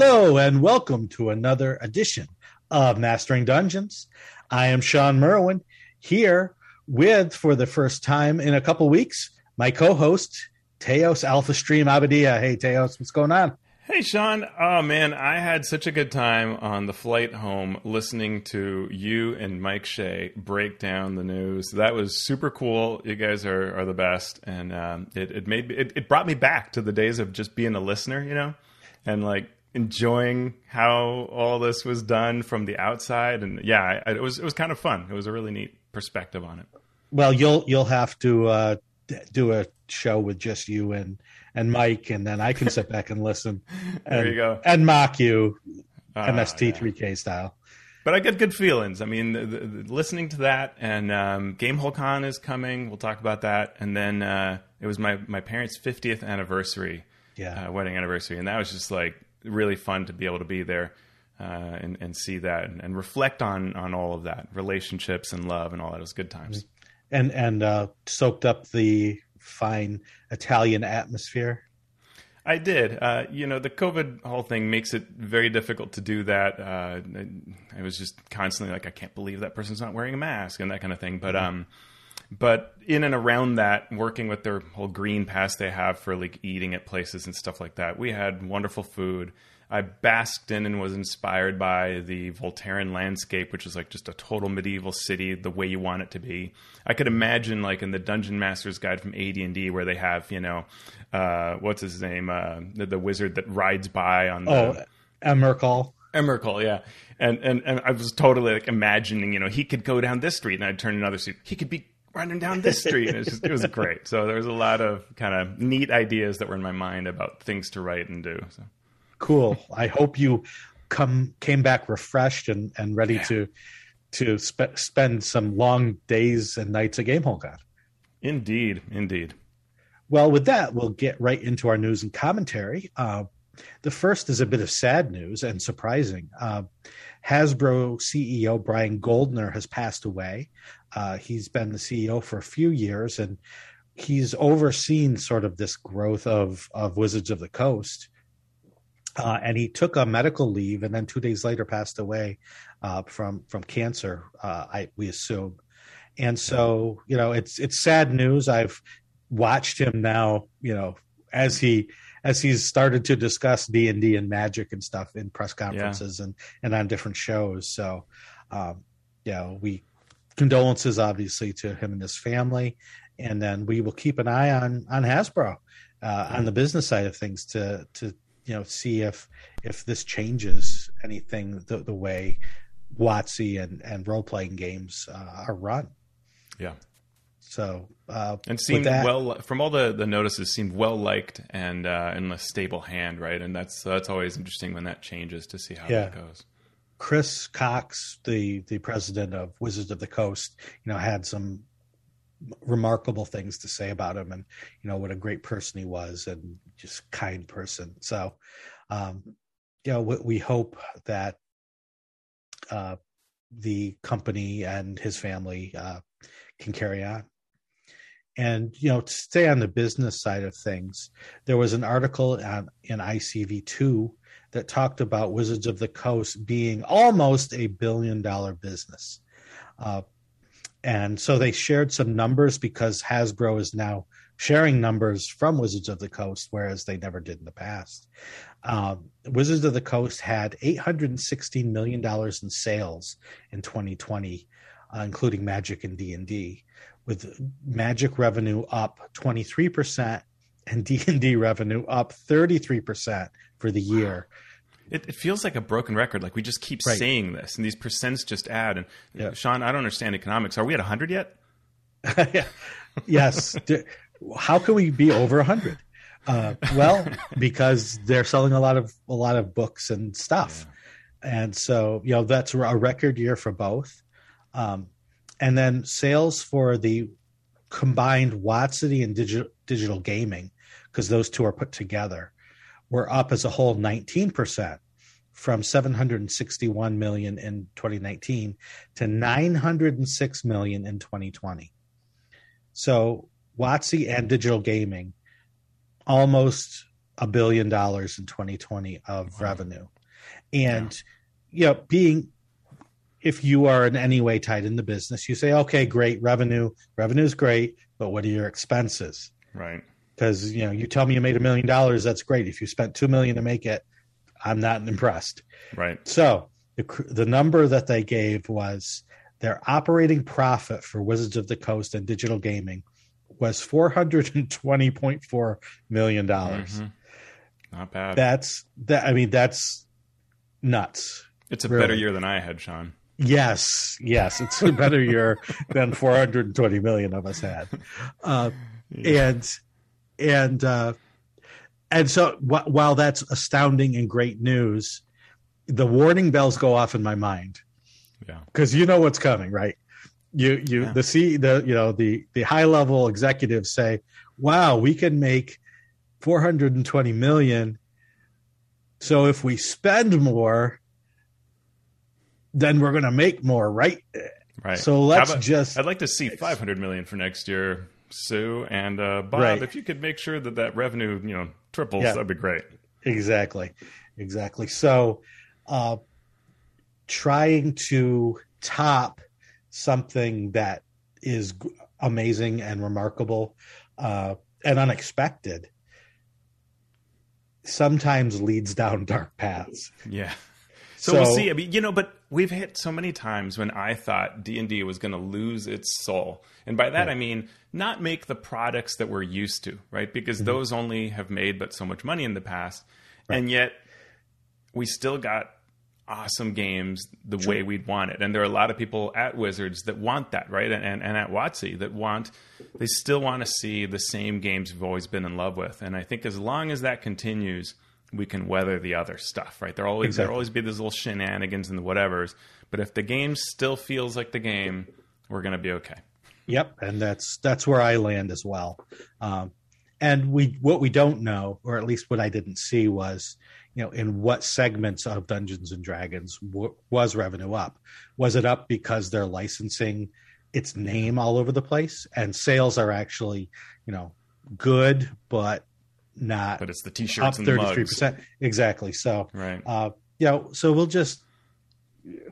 Hello, and welcome to another edition of Mastering Dungeons. I am Shawn Merwin here with, for the first time in a couple weeks, my co host, Teos Alpha Stream Abadia. Hey, Teos, what's going on? Hey, Shawn. Oh, man, I had such a good time on the flight home listening to you and Mike Shea break down the news. That was super cool. You guys are, are the best. And um, it, it made it, it brought me back to the days of just being a listener, you know, and like enjoying how all this was done from the outside. And yeah, it was it was kind of fun. It was a really neat perspective on it. Well, you'll you'll have to uh, do a show with just you and and Mike, and then I can sit back and listen. And, there you go. And mock you, uh, ah, MST3K yeah. style. But I get good feelings. I mean, the, the, listening to that, and um, Gamehole Con is coming. We'll talk about that. And then uh, it was my my parents' 50th anniversary, yeah, uh, wedding anniversary, and that was just like really fun to be able to be there. Uh, and, and see that and, and, reflect on on all of that relationships and love and all that it was good times and and uh, soaked up the fine Italian atmosphere? I did. Uh, you know, the COVID whole thing makes it very difficult to do that. Uh, I was just constantly like, I can't believe that person's not wearing a mask and that kind of thing. But, mm-hmm. um, but in and around that, working with their whole green pass they have for like eating at places and stuff like that, we had wonderful food. I basked in and was inspired by the Volterran landscape, which is like just a total medieval city, the way you want it to be. I could imagine like in the Dungeon Master's Guide from AD&D where they have, you know, uh, what's his name, uh, the, the, wizard that rides by on the oh, Emirikol. Emirikol, yeah, and and and I was totally like imagining, you know, he could go down this street, and I'd turn another street. He could be running down this street. And it, just, it was great. So there was a lot of kind of neat ideas that were in my mind about things to write and do. So cool. I hope you come came back refreshed and, and ready yeah. to to spe- spend some long days and nights at Gamehole Con. Indeed, indeed. Well, with that, we'll get right into our news and commentary. Uh, the first is a bit of sad news and surprising. Uh, Hasbro CEO Brian Goldner has passed away. Uh, he's been the CEO for a few years, and he's overseen sort of this growth of of Wizards of the Coast uh, and he took a medical leave and then two days later passed away uh, from from cancer. Uh, I we assume, and so you know it's it's sad news. I've watched him now, you know, as he as he's started to discuss D and D and Magic and stuff in press conferences yeah. and and on different shows. So, um, you know, we condolences obviously to him and his family, and then we will keep an eye on on Hasbro. Uh, on the business side of things to to you know see if if this changes anything the, the way WotC and and role playing games uh, are run. Yeah. So uh, and seemed that, well from all the the notices seemed well liked and uh, in a stable hand, right? And that's that's always interesting when that changes to see how yeah. that goes. Chris Cox, the the president of Wizards of the Coast, you know, had some remarkable things to say about him and you know what a great person he was and just kind person so um you know we, we hope that uh the company and his family uh can carry on and you know to stay on the business side of things there was an article on, in icv2 that talked about wizards of the coast being almost a billion dollar business uh, and so they shared some numbers because Hasbro is now sharing numbers from Wizards of the Coast, whereas they never did in the past. Um, Wizards of the Coast had $816 million in sales in 2020, uh, including Magic and D&D, with Magic revenue up 23% and D&D revenue up 33% for the year. It, it, feels like a broken record. Like we just keep right. saying this, and these percents just add. And yeah. Shawn, I don't understand economics. Are we at hundred yet? yes. How can we be over hundred? Uh, well, because they're selling a lot of a lot of books and stuff, yeah. and so you know that's a record year for both. Um, and then sales for the combined WotC and digital digital gaming, because those two are put together were up as a whole 19% from 761 million in 2019 to 906 million in 2020. So WotC and digital gaming almost a billion dollars in 2020 of wow. revenue. And, yeah. you know, being, if you are in any way tied in the business, you say, okay, great revenue. Revenue is great, but what are your expenses? Right. Because, you know, you tell me you made a million dollars, that's great. If you spent two million to make it, I'm not impressed. Right. So the, the number that they gave was their operating profit for Wizards of the Coast and digital gaming was four hundred and twenty point four million dollars. Mm-hmm. Not bad. That's that. I mean, that's nuts. It's a really. better year than I had, Shawn. Yes, yes, it's a better year than 420 million of us had, uh, yeah. and and uh, and so wh- while that's astounding and great news, the warning bells go off in my mind. Yeah, because you know what's coming, right? You you yeah. the see the you know the the high level executives say, "Wow, we can make 420 million. So if we spend more, then we're going to make more, right? Right. So let's about, just. I'd like to see 500 million for next year, Sue and uh, Bob. Right. If you could make sure that that revenue, you know, triples, yeah. that'd be great. Exactly, exactly. So, uh, trying to top something that is amazing and remarkable uh, and unexpected sometimes leads down dark paths. Yeah. So, so, we'll see. I mean, you know, but we've hit so many times when I thought D and D was going to lose its soul, and by that yeah. I mean not make the products that we're used to, right? Because mm-hmm. those only have made but so much money in the past, right. and yet we still got awesome games the True. way we'd want it. And there are a lot of people at Wizards that want that, right? And, and, and at WotC that want, they still want to see the same games we've always been in love with. And I think as long as that continues, we can weather the other stuff, right? There always exactly. there always be these little shenanigans and the whatevers, but if the game still feels like the game, we're going to be okay. Yep, and that's that's where I land as well. Um, and we what we don't know, or at least what I didn't see, was you know in what segments of Dungeons and Dragons w- was revenue up? Was it up because they're licensing its name all over the place, and sales are actually you know good, but not. But it's the t-shirts and the mugs. Exactly. So, right. Uh, yeah. You know, so we'll just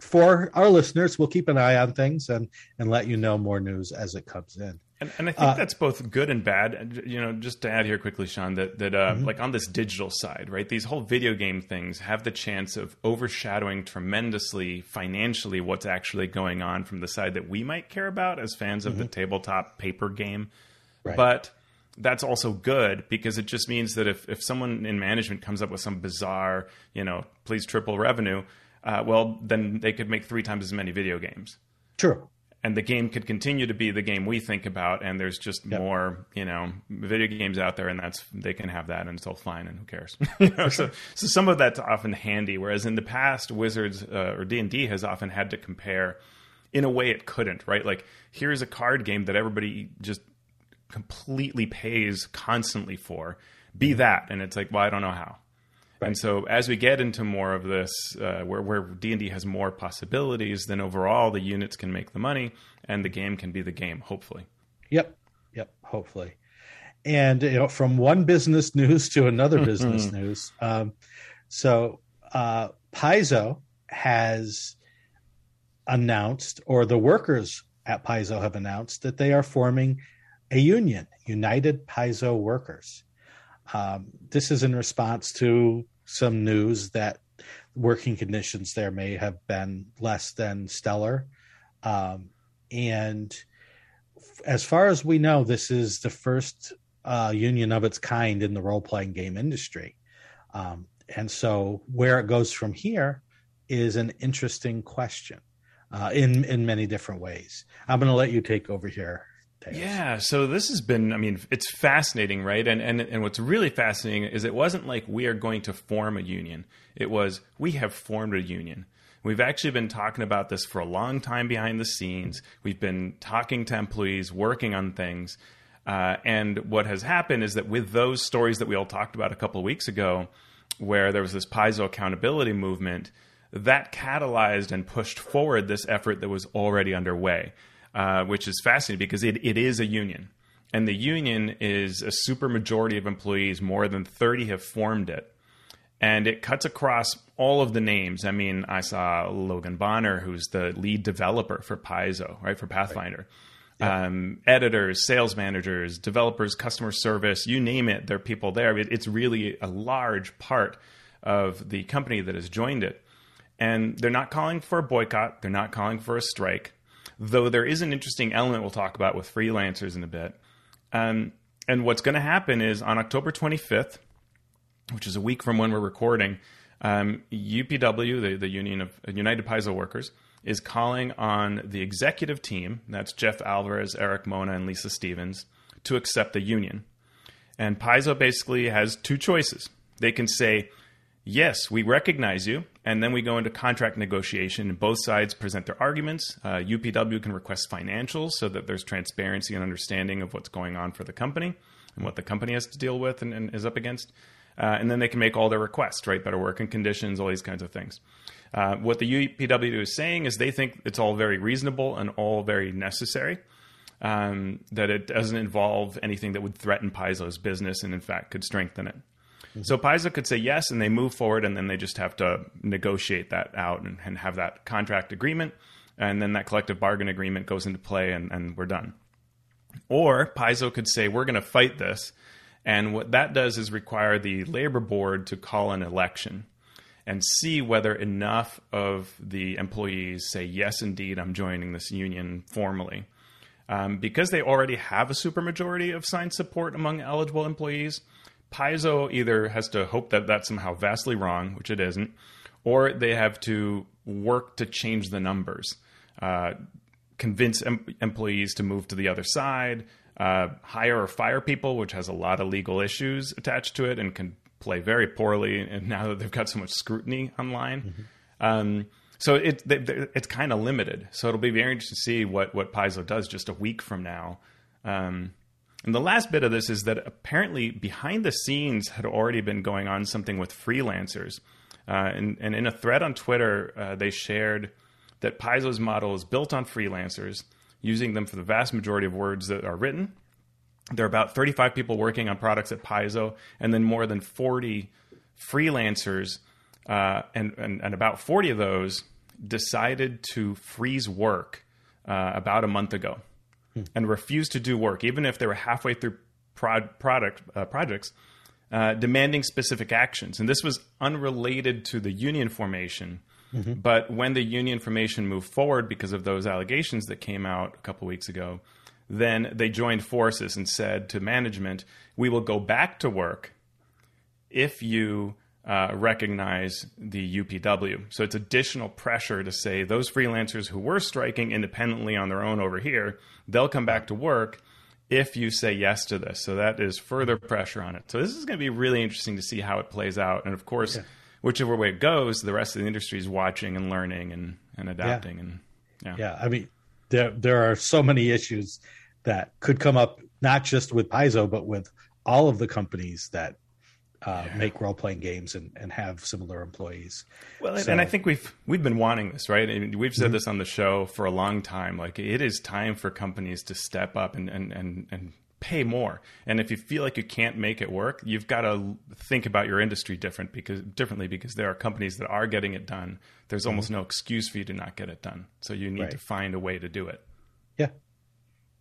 for our listeners, we'll keep an eye on things and and let you know more news as it comes in. And, and I think uh, that's both good and bad. You know, just to add here quickly, Shawn, that that uh, mm-hmm. like on this digital side, right? These whole video game things have the chance of overshadowing tremendously financially what's actually going on from the side that we might care about as fans of mm-hmm. the tabletop paper game. Right. But that's also good because it just means that if, if someone in management comes up with some bizarre, you know, please triple revenue, uh, well, then they could make three times as many video games. True. And the game could continue to be the game we think about, and there's just yep. more, you know, video games out there, and that's they can have that, and it's all fine, and who cares? you know, so, so some of that's often handy. Whereas in the past, Wizards uh, or D and D has often had to compare in a way it couldn't, right? Like here's a card game that everybody just completely pays constantly for. Be that. And it's like well i don't know how. Right. and so as we get into more of this uh, where, where d&d has more possibilities then overall the units can make the money and the game can be the game hopefully. Yep. Yep. Hopefully. And you know from one business news to another business news um, so uh, paizo has announced or the workers at paizo have announced that they are forming a union, United Paizo Workers. Um, this is in response to some news that working conditions there may have been less than stellar. Um, and as far as we know, this is the first uh, union of its kind in the role playing game industry. Um, and so, where it goes from here is an interesting question uh, in in many different ways. I'm going to let you take over here, yeah, so this has been I mean it's fascinating, right? And and and what's really fascinating is it wasn't like we are going to form a union. It was we have formed a union. We've actually been talking about this for a long time behind the scenes. We've been talking to employees, working on things. Uh, and what has happened is that with those stories that we all talked about a couple of weeks ago, where there was this Paizo accountability movement, that catalyzed and pushed forward this effort that was already underway uh, which is fascinating because it, it is a union. and the union is a super majority of employees, more than 30 have formed it. And it cuts across all of the names. I mean, I saw Logan Bonner, who's the lead developer for Paizo, right, for Pathfinder. Right. Yeah. Um, editors, sales managers, developers, customer service, you name it, there are people there. It, it's really a large part of the company that has joined it. And they're not calling for a boycott, they're not calling for a strike, though there is an interesting element we'll talk about with freelancers in a bit. Um, and what's going to happen is on October 25th, which is a week from when we're recording, um, UPW, the, the Union of United Paizo Workers, is calling on the executive team, that's Jeff Alvarez, Erik Mona, and Lisa Stevens, to accept the union. And Paizo basically has two choices. They can say, yes, we recognize you, and then we go into contract negotiation, and both sides present their arguments. Uh, UPW can request financials so that there's transparency and understanding of what's going on for the company and what the company has to deal with and, and is up against. Uh, and then they can make all their requests, right? Better working conditions, all these kinds of things. Uh, what the UPW is saying is they think it's all very reasonable and all very necessary. Um, that it doesn't involve anything that would threaten Paizo's business and, in fact, could strengthen it. So Paizo could say yes, and they move forward, and then they just have to negotiate that out and, and have that contract agreement, and then that collective bargain agreement goes into play, and, and we're done. Or Paizo could say we're going to fight this, and what that does is require the labor board to call an election and see whether enough of the employees say, yes, indeed, I'm joining this union formally. Um, because they already have a supermajority of signed support among eligible employees, Paizo either has to hope that that's somehow vastly wrong, which it isn't, or they have to work to change the numbers, uh, convince em- employees to move to the other side, uh, hire or fire people, which has a lot of legal issues attached to it and can play very poorly, and now that they've got so much scrutiny online. Mm-hmm. Um, so it, it's kind of limited. So it'll be very interesting to see what what Paizo does just a week from now. Um, and the last bit of this is that apparently behind the scenes had already been going on something with freelancers. Uh, and, and, in a thread on Twitter, uh, they shared that Paizo's model is built on freelancers, using them for the vast majority of words that are written there are about 35 people working on products at Paizo, and then more than 40 freelancers, uh, and, and, and about 40 of those decided to freeze work uh, about a month ago hmm. and refused to do work, even if they were halfway through prod, product uh, projects, uh, demanding specific actions. And this was unrelated to the union formation. Mm-hmm. But when the union formation moved forward because of those allegations that came out a couple weeks ago, then they joined forces and said to management, "We will go back to work if you." Uh, recognize the UPW. So it's additional pressure to say those freelancers who were striking independently on their own over here, they'll come back to work if you say yes to this. So that is further pressure on it. So this is going to be really interesting to see how it plays out. And of course, yeah. whichever way it goes, the rest of the industry is watching and learning and, and adapting. Yeah. And yeah. yeah, I mean, there there are so many issues that could come up not just with Paizo but with all of the companies that uh, yeah. make role playing games and, and have similar employees. Well, so, and I think we've we've been wanting this, right? I mean, we've said mm-hmm. this on the show for a long time. Like it is time for companies to step up and and and, and pay more. And if you feel like you can't make it work, you've got to think about your industry different because differently because there are companies that are getting it done. There's mm-hmm. almost no excuse for you to not get it done. So you need right. to find a way to do it. Yeah.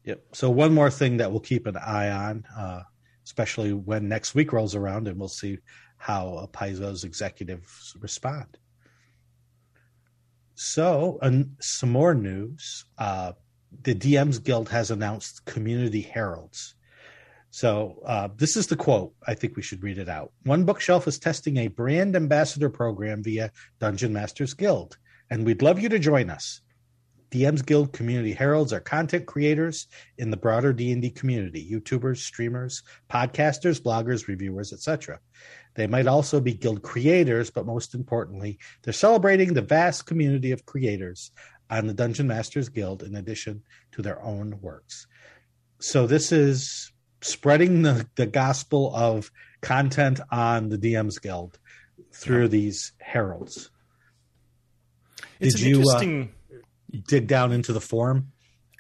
Yep. So one more thing that we'll keep an eye on, uh, especially when next week rolls around, and we'll see how Paizo's executives respond. So, some more news. Uh, the DMs Guild has announced community heralds. So uh, this is the quote. I think we should read it out. One bookshelf is testing a brand ambassador program via Dungeon Masters Guild, and we'd love you to join us. DM's Guild community heralds are content creators in the broader D&D community, YouTubers, streamers, podcasters, bloggers, reviewers, etc. They might also be guild creators, but most importantly, they're celebrating the vast community of creators on the Dungeon Masters Guild in addition to their own works. So this is spreading the, the gospel of content on the DM's Guild through yeah. these heralds. It's Did you, uh, interesting dig down into the forum?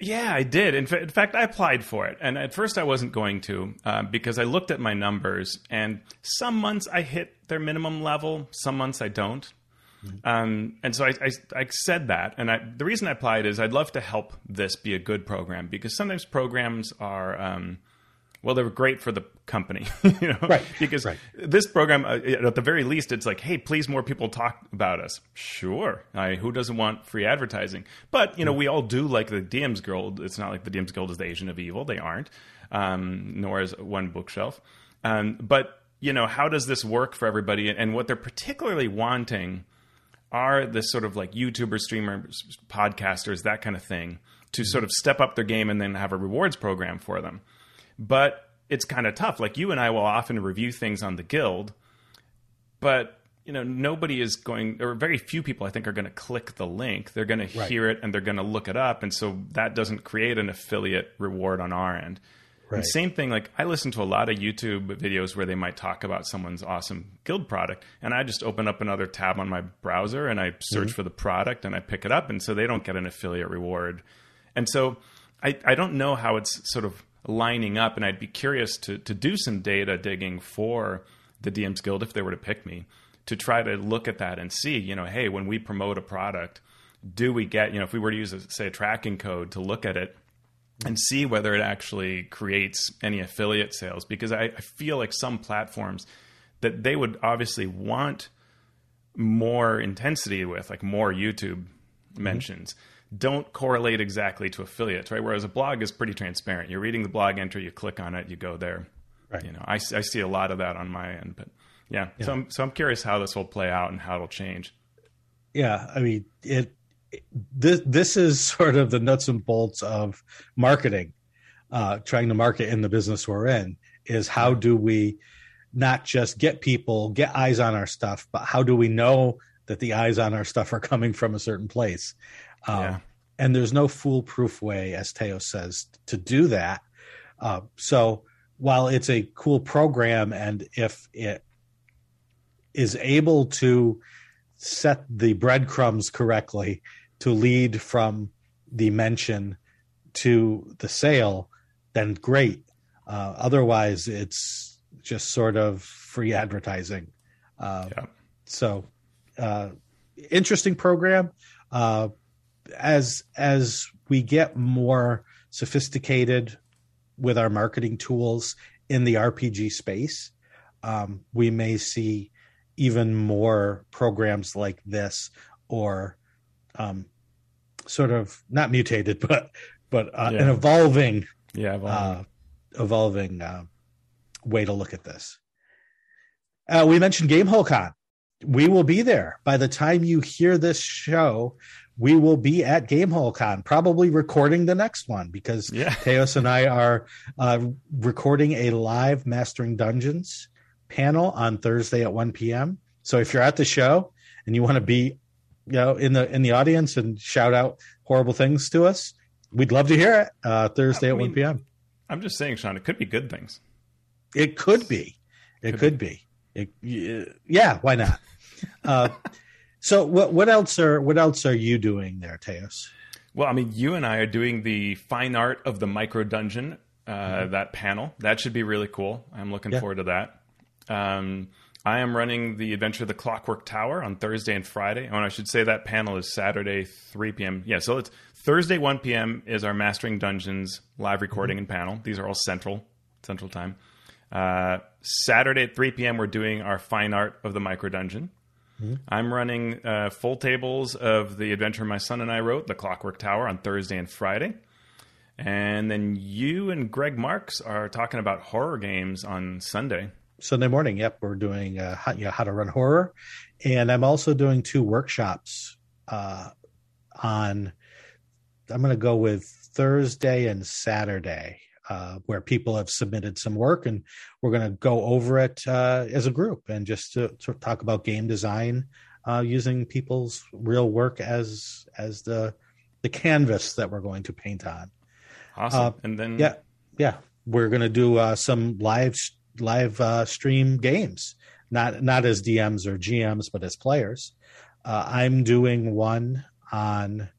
Yeah, I did. In, fa- in, fact, I applied for it, and at first I wasn't going to uh, because I looked at my numbers, and some months I hit their minimum level, some months I don't. Mm-hmm. Um, and so I, I, I, said that, and I, the reason I applied is I'd love to help this be a good program because sometimes programs are. Um, well, they were great for the company, you know, right? Because right. this program, uh, at the very least, it's like, hey, please, more people talk about us. Sure, I, who doesn't want free advertising? But you know, we all do like the DMs Guild. It's not like the DMs Guild is the agent of evil; they aren't, um, nor is one bookshelf. Um, but you know, how does this work for everybody? And what they're particularly wanting are the sort of like YouTubers, streamers, podcasters, that kind of thing, to mm-hmm. sort of step up their game and then have a rewards program for them but it's kind of tough. Like you and I will often review things on the Guild, but you know nobody is going or very few people i think are going to click the link they're going to hear it and they're going to look it up and so that doesn't create an affiliate reward on our end right. and same thing like i listen to a lot of youtube videos where they might talk about someone's awesome guild product and i just open up another tab on my browser and i search mm-hmm. for the product and i pick it up and so they don't get an affiliate reward and so i, I don't know how it's sort of lining up, and I'd be curious to to do some data digging for the DMs Guild if they were to pick me to try to look at that and see, you know, hey, when we promote a product, do we get, you know, if we were to use, a, say, a tracking code to look at it and see whether it actually creates any affiliate sales? Because I, I feel like some platforms that they would obviously want more intensity with, like more YouTube mm-hmm. Don't correlate exactly to affiliates, right? Whereas a blog is pretty transparent. You're reading the blog entry, you click on it, you go there. Right. You know, I, I see a lot of that on my end, but yeah. yeah. So I'm so I'm curious how this will play out and how it'll change. Yeah, I mean it. this this is sort of the nuts and bolts of marketing. Uh, trying to market in the business we're in is how do we not just get people get eyes on our stuff, but how do we know that the eyes on our stuff are coming from a certain place? Um, yeah. And there's no foolproof way, as Teo says, to do that. Uh, so while it's a cool program, and if it is able to set the breadcrumbs correctly to lead from the mention to the sale, then great. Uh, otherwise, it's just sort of free advertising. Uh, yeah. So, uh, interesting program. As as we get more sophisticated with our marketing tools in the RPG space, um, we may see even more programs like this or um, sort of not mutated, but but uh, yeah. an evolving, yeah, evolving, uh, evolving uh, way to look at this. Uh, we mentioned Gamehole Con. We will be there by the time you hear this show we will be at Gamehole Con, probably recording the next one because yeah. Teos and I are uh, recording a live Mastering Dungeons panel on Thursday at 1 p.m. So if you're at the show and you want to be, you know, in the in the audience and shout out horrible things to us, we'd love to hear it. Uh, Thursday I mean, at 1 p.m. I'm just saying, Shawn, it could be good things. It could be. It could, could be. be. It, yeah, why not? Uh, so what what else are what else are you doing there, Teos? Well, I mean, you and I are doing the fine art of the micro dungeon. Uh, mm-hmm. That panel that should be really cool. I'm looking yeah. forward to that. Um, I am running the Adventure of the Clockwork Tower on Thursday and Friday. Oh, and I should say that panel is Saturday 3 p.m. Yeah, so it's Thursday 1 p.m. is our Mastering Dungeons live recording mm-hmm. and panel. These are all central central time. Uh, Saturday at 3 p.m. we're doing our fine art of the micro dungeon. Mm-hmm. I'm running uh, full tables of the adventure my son and I wrote, The Clockwork Tower, on Thursday and Friday. And then you and Greg Marks are talking about horror games on Sunday. Sunday morning, yep, we're doing uh, how, you know, how to run horror, and I'm also doing two workshops uh, on. I'm going to go with Thursday and Saturday uh, where people have submitted some work, and we're going to go over it uh, as a group and just to, to talk about game design uh, using people's real work as as the the canvas that we're going to paint on. Awesome, uh, and then yeah, yeah, we're going to do uh, some live live uh, stream games, not not as DMs or GMs, but as players. I'm doing one on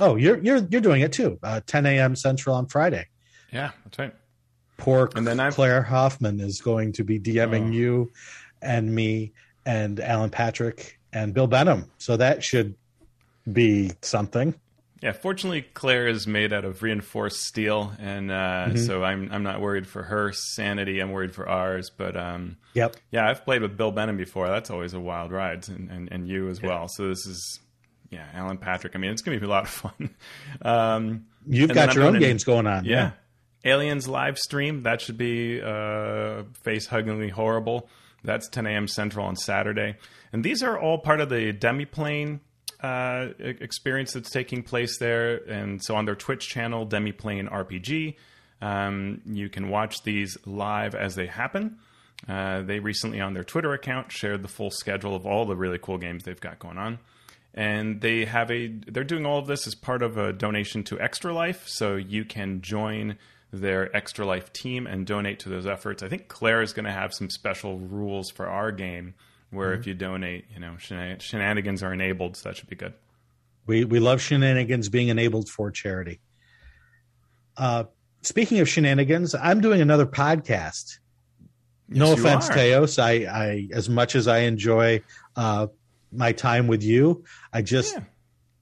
Oh, you're you're you're doing it too. Uh, 10 a.m. Central on Friday. Yeah, that's right. Poor And then I've- Claire Hoffman is going to be DMing Oh. you and me and Alan Patrick and Bill Benham. So that should be something. Yeah, fortunately, Claire is made out of reinforced steel, and uh, Mm-hmm. so I'm I'm not worried for her sanity. I'm worried for ours. But um, Yep. yeah, I've played with Bill Benham before. That's always a wild ride, and and, and you as well. So this is yeah, Alan Patrick. I mean, it's gonna be a lot of fun. Um, You've got your own games going on. yeah. Aliens live stream. That should be uh, face huggingly horrible. That's 10 a.m. Central on Saturday. And these are all part of the Demiplane uh, experience that's taking place there. And so on their Twitch channel, Demiplane RPG, um, you can watch these live as they happen. Uh, they recently, on their Twitter account, shared the full schedule of all the really cool games they've got going on and they have a they're doing all of this as part of a donation to extra life so you can join their extra life team and donate to those efforts i think claire is going to have some special rules for our game where if you donate you know shenan- shenanigans are enabled so that should be good We we love shenanigans being enabled for charity. Uh, speaking of shenanigans, I'm doing another podcast. no Yes, you offense. Teos. I, I as much as I enjoy uh, my time with you, I just Yeah.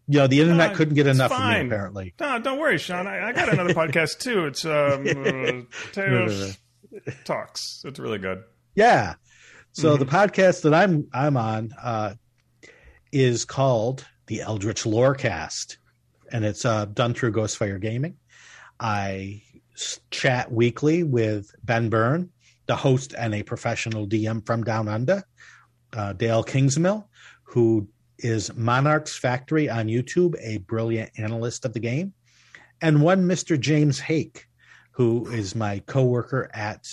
You know the internet No, couldn't get enough of me apparently. no don't worry shawn i, I got another podcast too it's um uh, Teos talks it's really good Yeah. So Mm-hmm. the podcast that I'm I'm on uh, is called the Eldritch Lorecast, and it's uh, done through Ghostfire Gaming. I chat weekly with Ben Byrne, the host and a professional DM from Down Under, uh, Dale Kingsmill, who is Monarch's Factory on YouTube, a brilliant analyst of the game, and one Mr. James Haeck, who is my coworker at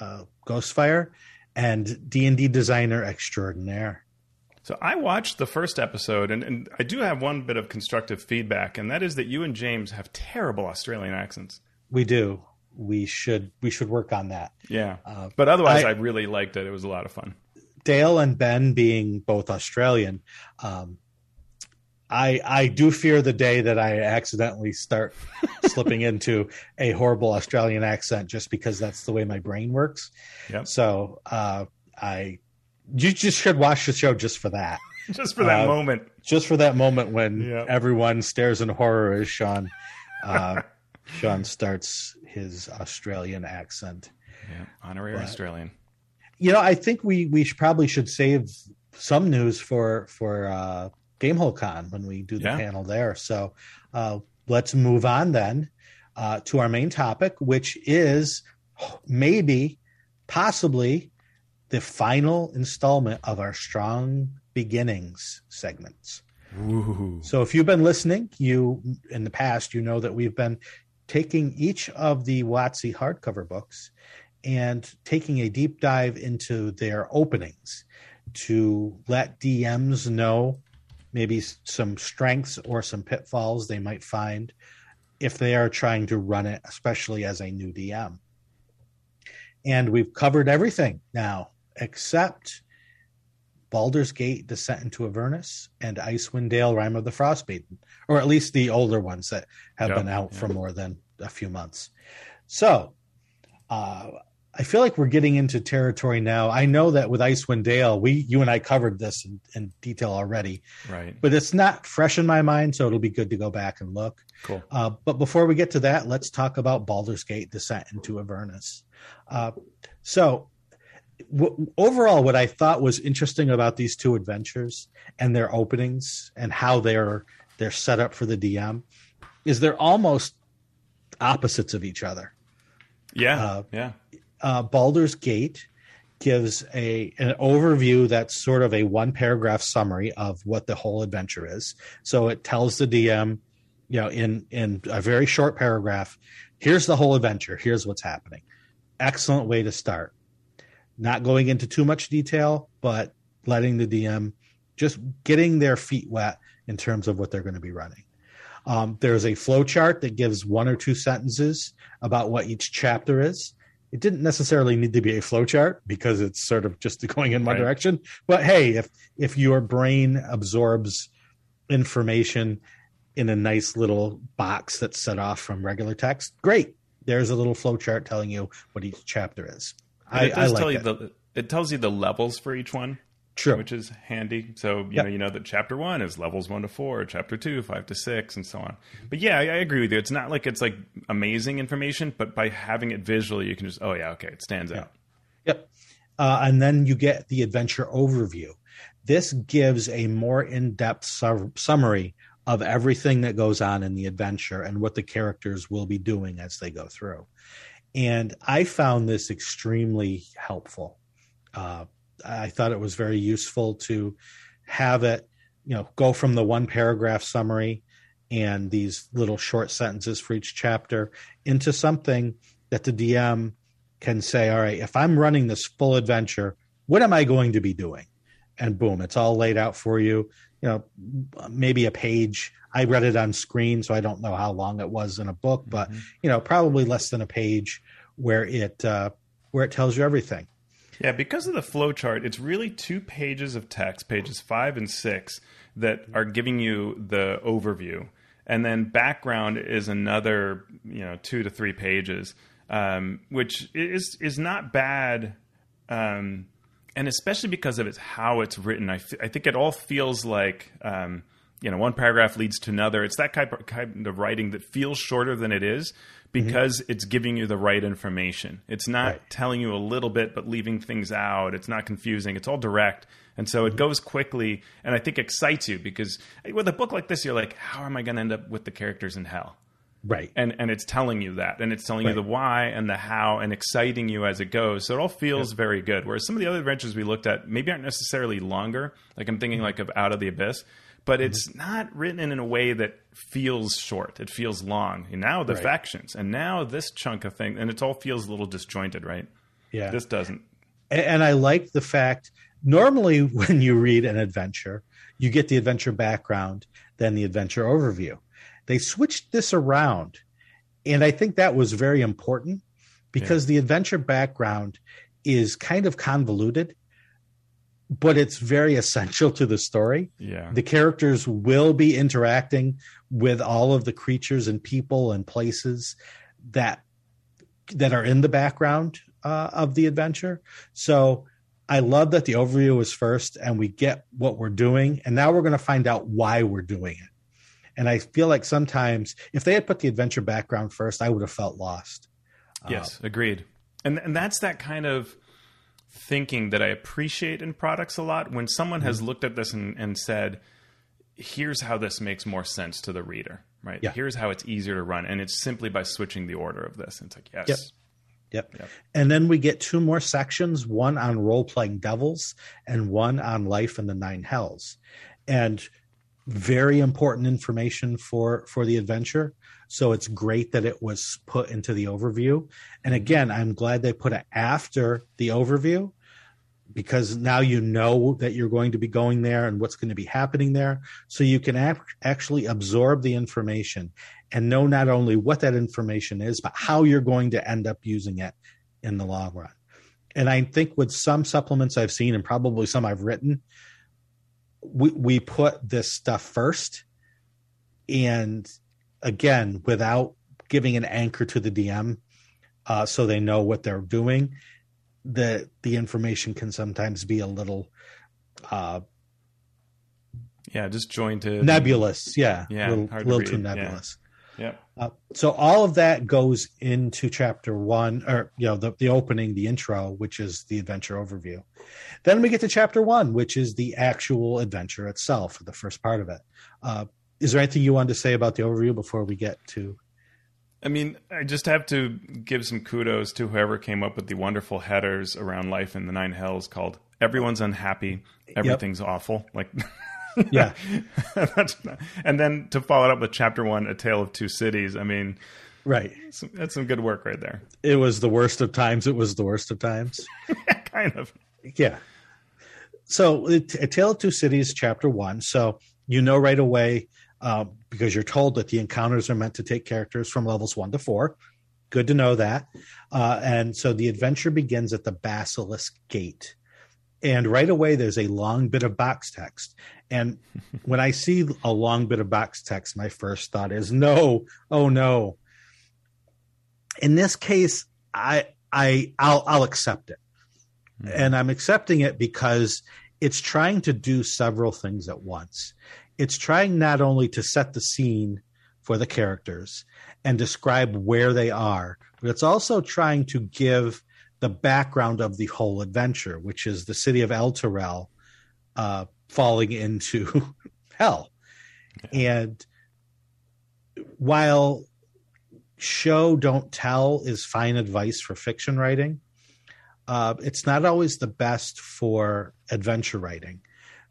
uh, Ghostfire and D&D designer extraordinaire. So I watched the first episode, and, and I do have one bit of constructive feedback, and that is that you and James have terrible Australian accents. We do. We should we should work on that. Yeah, Uh, but otherwise, I, I- really liked it. It was a lot of fun. Dale and Ben being both Australian, um, I I do fear the day that I accidentally start slipping into a horrible Australian accent just because that's the way my brain works. Yep. So uh, I you just should watch the show just for that. Just for that Uh, moment. just for that moment when Yeah. everyone stares in horror as Shawn uh, Shawn starts his Australian accent. Yeah, honorary but- Australian. You know, I think we we should, probably should save some news for for uh, Gamehole Con when we do the Yeah. panel there. So uh, let's move on then uh, to our main topic, which is maybe, possibly, the final installment of our Strong Beginnings segments. Ooh. So if you've been listening, you in the past, you know that we've been taking each of the WotC hardcover books and taking a deep dive into their openings to let DMs know maybe some strengths or some pitfalls they might find if they are trying to run it, especially as a new DM. And we've covered everything now except Baldur's Gate, Descent into Avernus, and Icewind Dale, Rime of the Frostmaiden, or at least the older ones that have Yeah, been out yeah. for more than a few months. So, uh, I feel like we're getting into territory now. I know that with Icewind Dale, we, you and I covered this in, in detail already, Right. but it's not fresh in my mind, so it'll be good to go back and look. Cool. Uh, but before we get to that, let's talk about Baldur's Gate Descent into Avernus. Uh, so, w- overall, what I thought was interesting about these two adventures and their openings and how they're they're set up for the DM is they're almost opposites of each other. Yeah. Uh, yeah. Uh, Baldur's Gate gives a an overview that's sort of a one paragraph summary of what the whole adventure is. So it tells the DM, you know, in in a very short paragraph, here's the whole adventure. Here's what's happening. Excellent way to start. Not going into too much detail, but letting the DM just getting their feet wet in terms of what they're going to be running. Um, there's a flow chart that gives one or two sentences about what each chapter is. It didn't necessarily need to be a flow chart because it's sort of just going in one Right. direction. But hey, if if your brain absorbs information in a nice little box that's set off from regular text. Great. There's a little flow chart telling you what each chapter is. I, it does I like tell you that. the it tells you the levels for each one. True. which is handy. So you Yep. know you know that chapter one is levels one to four, chapter two five to six, and so on. But yeah, I, I agree with you. It's not like it's like amazing information, but by having it visually, you can just oh yeah, okay, it stands out. Yep. Uh, and then you get the adventure overview. This gives a more in depth su- summary of everything that goes on in the adventure and what the characters will be doing as they go through. And I found this extremely helpful. Uh, I thought it was very useful to have it, you know, go from the one paragraph summary and these little short sentences for each chapter into something that the DM can say, all right, if I'm running this full adventure, what am I going to be doing? And boom, it's all laid out for you. You know, maybe a page. I read it on screen, so I don't know how long it was in a book, but you know, probably less than a page where it uh, where it tells you everything. Yeah, because of the flow chart, it's really two pages of text, pages five and six, that are giving you the overview, and then background is another, you know, two to three pages, um, which is is not bad, um, and especially because of it's how it's written. I, f- I think it all feels like. Um, you know, one paragraph leads to another. It's that kind of, kind of writing that feels shorter than it is Mm-hmm. because it's giving you the right information. It's not Right. telling you a little bit but leaving things out. It's not confusing. It's all direct. And so it mm-hmm. goes quickly and I think excites you because eh, with a book like this, you're like, how am I going to end up with the characters in hell? Right. And, and it's telling you that. And it's telling you the why and the how and exciting you as it goes. So it all feels very good. Whereas some of the other adventures we looked at maybe aren't necessarily longer. Like I'm thinking mm-hmm. like of Out of the Abyss. But mm-hmm. it's not written in a way that feels short. It feels long. And now the Right. factions, and now this chunk of thing, and it all feels a little disjointed, right? Yeah. This doesn't. A- and I like the fact normally when you read an adventure, you get the adventure background, then the adventure overview. They switched this around, and I think that was very important because the adventure background is kind of convoluted, but it's very essential to the story. Yeah. The characters will be interacting with all of the creatures and people and places that that are in the background uh, of the adventure. So I love that the overview is first and we get what we're doing. And now we're going to find out why we're doing it. And I feel like sometimes if they had put the adventure background first, I would have felt lost. Yes, agreed. And and that's that kind of thinking that I appreciate in products a lot. When someone Mm-hmm. has looked at this and, and said, "Here's how this makes more sense to the reader," right? Yeah. Here's how it's easier to run, and it's simply by switching the order of this. And it's like, yes, Yep. Yep. And then we get two more sections one on role playing devils and one on life in the nine hells. And very important information for for the adventure. So it's great that it was put into the overview. And mm-hmm. again, I'm glad they put it after the overview because now you know that you're going to be going there and what's going to be happening there. So you can ac- actually absorb the information and know not only what that information is, but how you're going to end up using it in the long run. And I think with some supplements I've seen and probably some I've written, we, we put this stuff first. And again, without giving an anchor to the DM uh, so they know what they're doing, the, the information can sometimes be a little uh, yeah, disjointed, nebulous. Yeah. Yeah, A little, little too nebulous. Yeah, Uh, so all of that goes into chapter one, or you know, the, the opening, the intro, which is the adventure overview. Then we get to chapter one, which is the actual adventure itself, the first part of it. Uh, is there anything you wanted to say about the overview before we get to? I mean, I just have to give some kudos to whoever came up with the wonderful headers around life in the nine hells called "Everyone's unhappy, everything's awful." Like, Yeah. And then to follow it up with chapter one, "A Tale of Two Cities." I mean, Right. some, that's some good work right there. It was the worst of times. It was the worst of times. kind of. Yeah. So, it- A Tale of Two Cities, chapter one. So, you know right away, uh, because you're told that the encounters are meant to take characters from levels one to four. Good to know that. Uh, and so the adventure begins at the Basilisk Gate. And right away there's a long bit of box text. And when i see a long bit of box text my first thought is no. Oh no. In this case i i i'll i'll accept it. Mm-hmm. and i'm accepting it because it's trying to do several things at once. It's trying not only to set the scene for the characters and describe where they are but it's also trying to give the background of the whole adventure, which is the city of Elturel uh, falling into hell. And while show don't tell is fine advice for fiction writing, uh, it's not always the best for adventure writing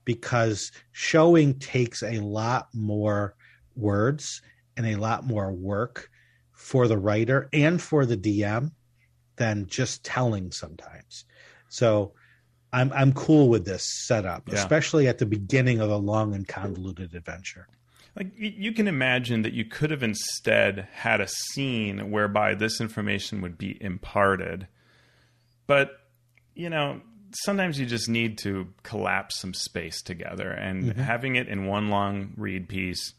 because showing takes a lot more words and a lot more work for the writer and for the DM than just telling sometimes. So I'm I'm cool with this setup, yeah. especially at the beginning of a long and convoluted adventure. Like you can imagine that you could have instead had a scene whereby this information would be imparted. But, you know, sometimes you just need to collapse some space together and mm-hmm. having it in one long read piece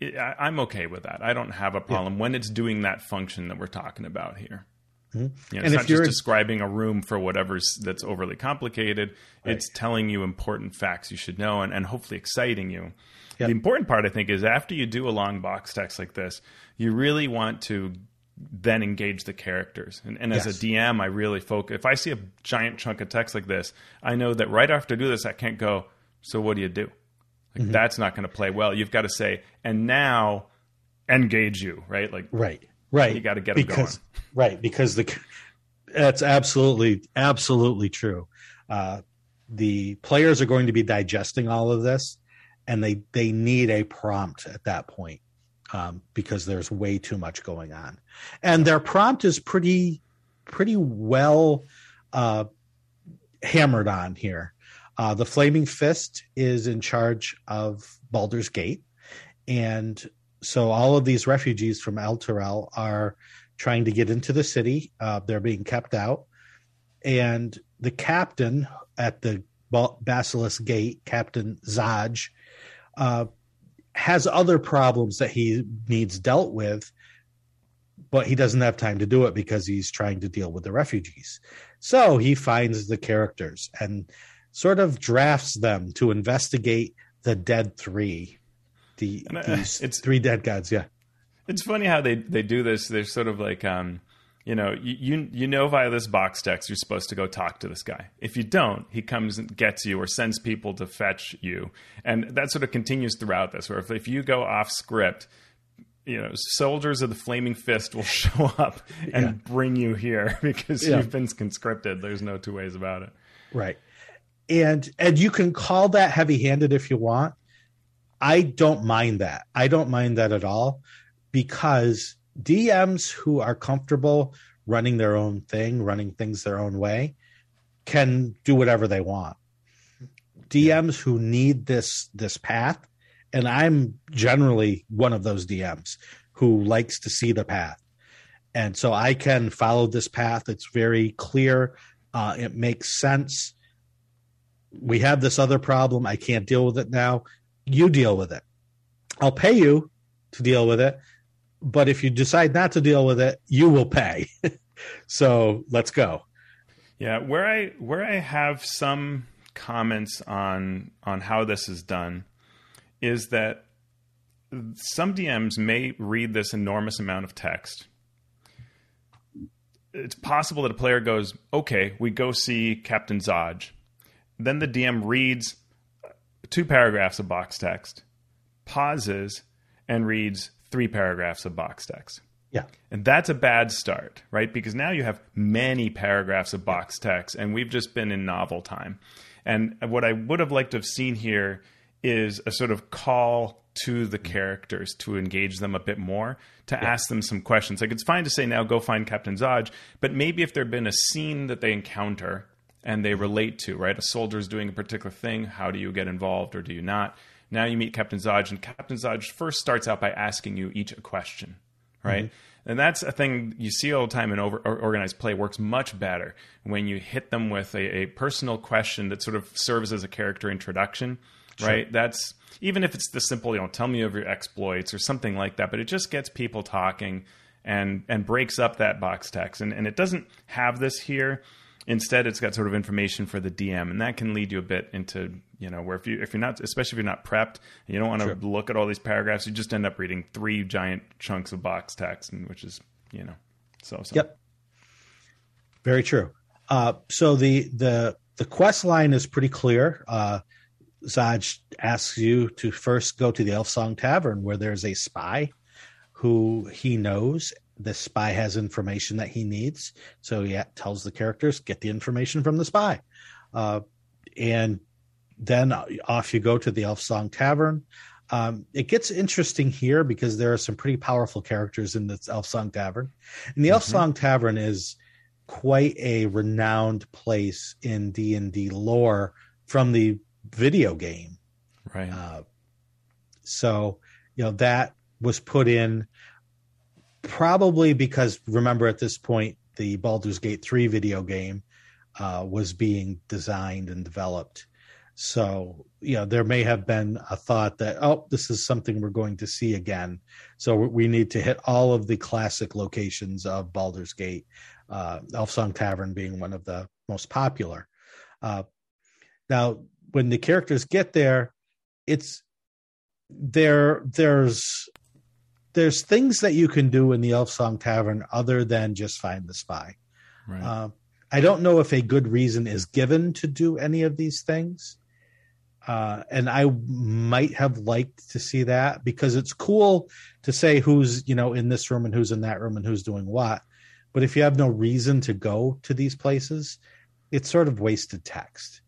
I, am okay with that. I don't have a problem yeah. when it's doing that function that we're talking about here. Mm-hmm. You know, it's not just describing a room for whatever's that's overly complicated. Right. It's telling you important facts you should know and, and hopefully exciting you. Yep. The important part, I think, is after you do a long box text like this, you really want to then engage the characters. And, and as a DM, I really focus. If I see a giant chunk of text like this, I know that right after I do this, I can't go, so what do you do? Like, mm-hmm. That's not going to play well. You've got to say, and now engage you, right? Like, right Right. You got to get because, going. Right. Because the that's absolutely absolutely true. Uh, the players are going to be digesting all of this, and they they need a prompt at that point um, because there's way too much going on, and their prompt is pretty pretty well uh, hammered on here. Uh, the Flaming Fist is in charge of Baldur's Gate, and so all of these refugees from El Elturel are trying to get into the city. Uh, they're being kept out, and the captain at the Basilisk Gate, Captain Zaj, uh, has other problems that he needs dealt with, but he doesn't have time to do it because he's trying to deal with the refugees. So he finds the characters and sort of drafts them to investigate the Dead Three, the uh, these it's three dead gods. Yeah, it's funny how they they do this. They're sort of like um, you know, you you know via this box text you're supposed to go talk to this guy. If you don't, he comes and gets you or sends people to fetch you, and that sort of continues throughout this. Where if, if you go off script, you know, soldiers of the Flaming Fist will show up and yeah. bring you here because yeah. you've been conscripted. There's no two ways about it. Right, and and you can call that heavy-handed if you want, I don't mind that. I don't mind that at all because DMs who are comfortable running their own thing, running things their own way, can do whatever they want. DMs who need this this path, and I'm generally one of those DMs who likes to see the path. And so I can follow this path. It's very clear. Uh, it makes sense. We have this other problem. I can't deal with it now you deal with it. I'll pay you to deal with it, but if you decide not to deal with it, you will pay. so let's go. Yeah, where I where I have some comments on on how this is done is that some DMs may read this enormous amount of text. It's possible that a player goes, "Okay, we go see Captain Zaj." Then the DM reads two paragraphs of box text, pauses, and reads three paragraphs of box text. Yeah. And that's a bad start, right? Because now you have many paragraphs of box text, and we've just been in novel time. And what I would have liked to have seen here is a sort of call to the characters to engage them a bit more, to yeah. ask them some questions. Like it's fine to say now go find Captain Zaj, but maybe if there'd been a scene that they encounter and they relate to, right? A soldier is doing a particular thing. How do you get involved or do you not? Now you meet Captain Zaj, and Captain Zaj first starts out by asking you each a question, right? Mm-hmm. And that's a thing you see all the time in over, organized play works much better when you hit them with a, a personal question that sort of serves as a character introduction, sure. right? That's even if it's the simple, you know, tell me of your exploits or something like that, but it just gets people talking and and breaks up that box text. And and it doesn't have this here. Instead, it's got sort of information for the DM, and that can lead you a bit into you know where if you if you're not especially if you're not prepped and you don't want to sure. look at all these paragraphs, you just end up reading three giant chunks of box text, and which is you know so, so. Yep. Very true. Uh, so the the the quest line is pretty clear. Uh, Zaj asks you to first go to the Elfsong Tavern where there's a spy who he knows. The spy has information that he needs. So he tells the characters, get the information from the spy. Uh, and then off you go to the Elfsong Tavern. Um, it gets interesting here because there are some pretty powerful characters in the Elfsong Tavern. And the mm-hmm. Elfsong Tavern is quite a renowned place in D&D lore from the video game. Right. Uh, so, you know, that was put in probably because remember at this point the Baldur's Gate 3 video game uh, was being designed and developed. So, you know, there may have been a thought that, oh, this is something we're going to see again. So we need to hit all of the classic locations of Baldur's Gate, uh, Elfsong Tavern being one of the most popular. Uh, now, when the characters get there, it's there. There's there's things that you can do in the Elfsong Tavern other than just find the spy. Right. Uh, I don't know if a good reason is given to do any of these things. Uh, and I might have liked to see that because it's cool to say who's you know in this room and who's in that room and who's doing what. But if you have no reason to go to these places, it's sort of wasted text.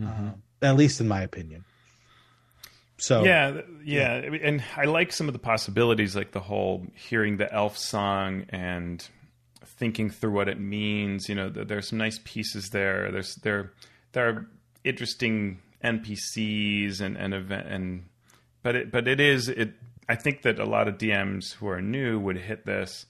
Mm-hmm. Uh, at least in my opinion. So yeah, yeah, yeah, and I like some of the possibilities, like the whole hearing the elf song and thinking through what it means. You know, there's some nice pieces there. There's there there are interesting NPCs and and event and but it but it is it. I think that a lot of DMs who are new would hit this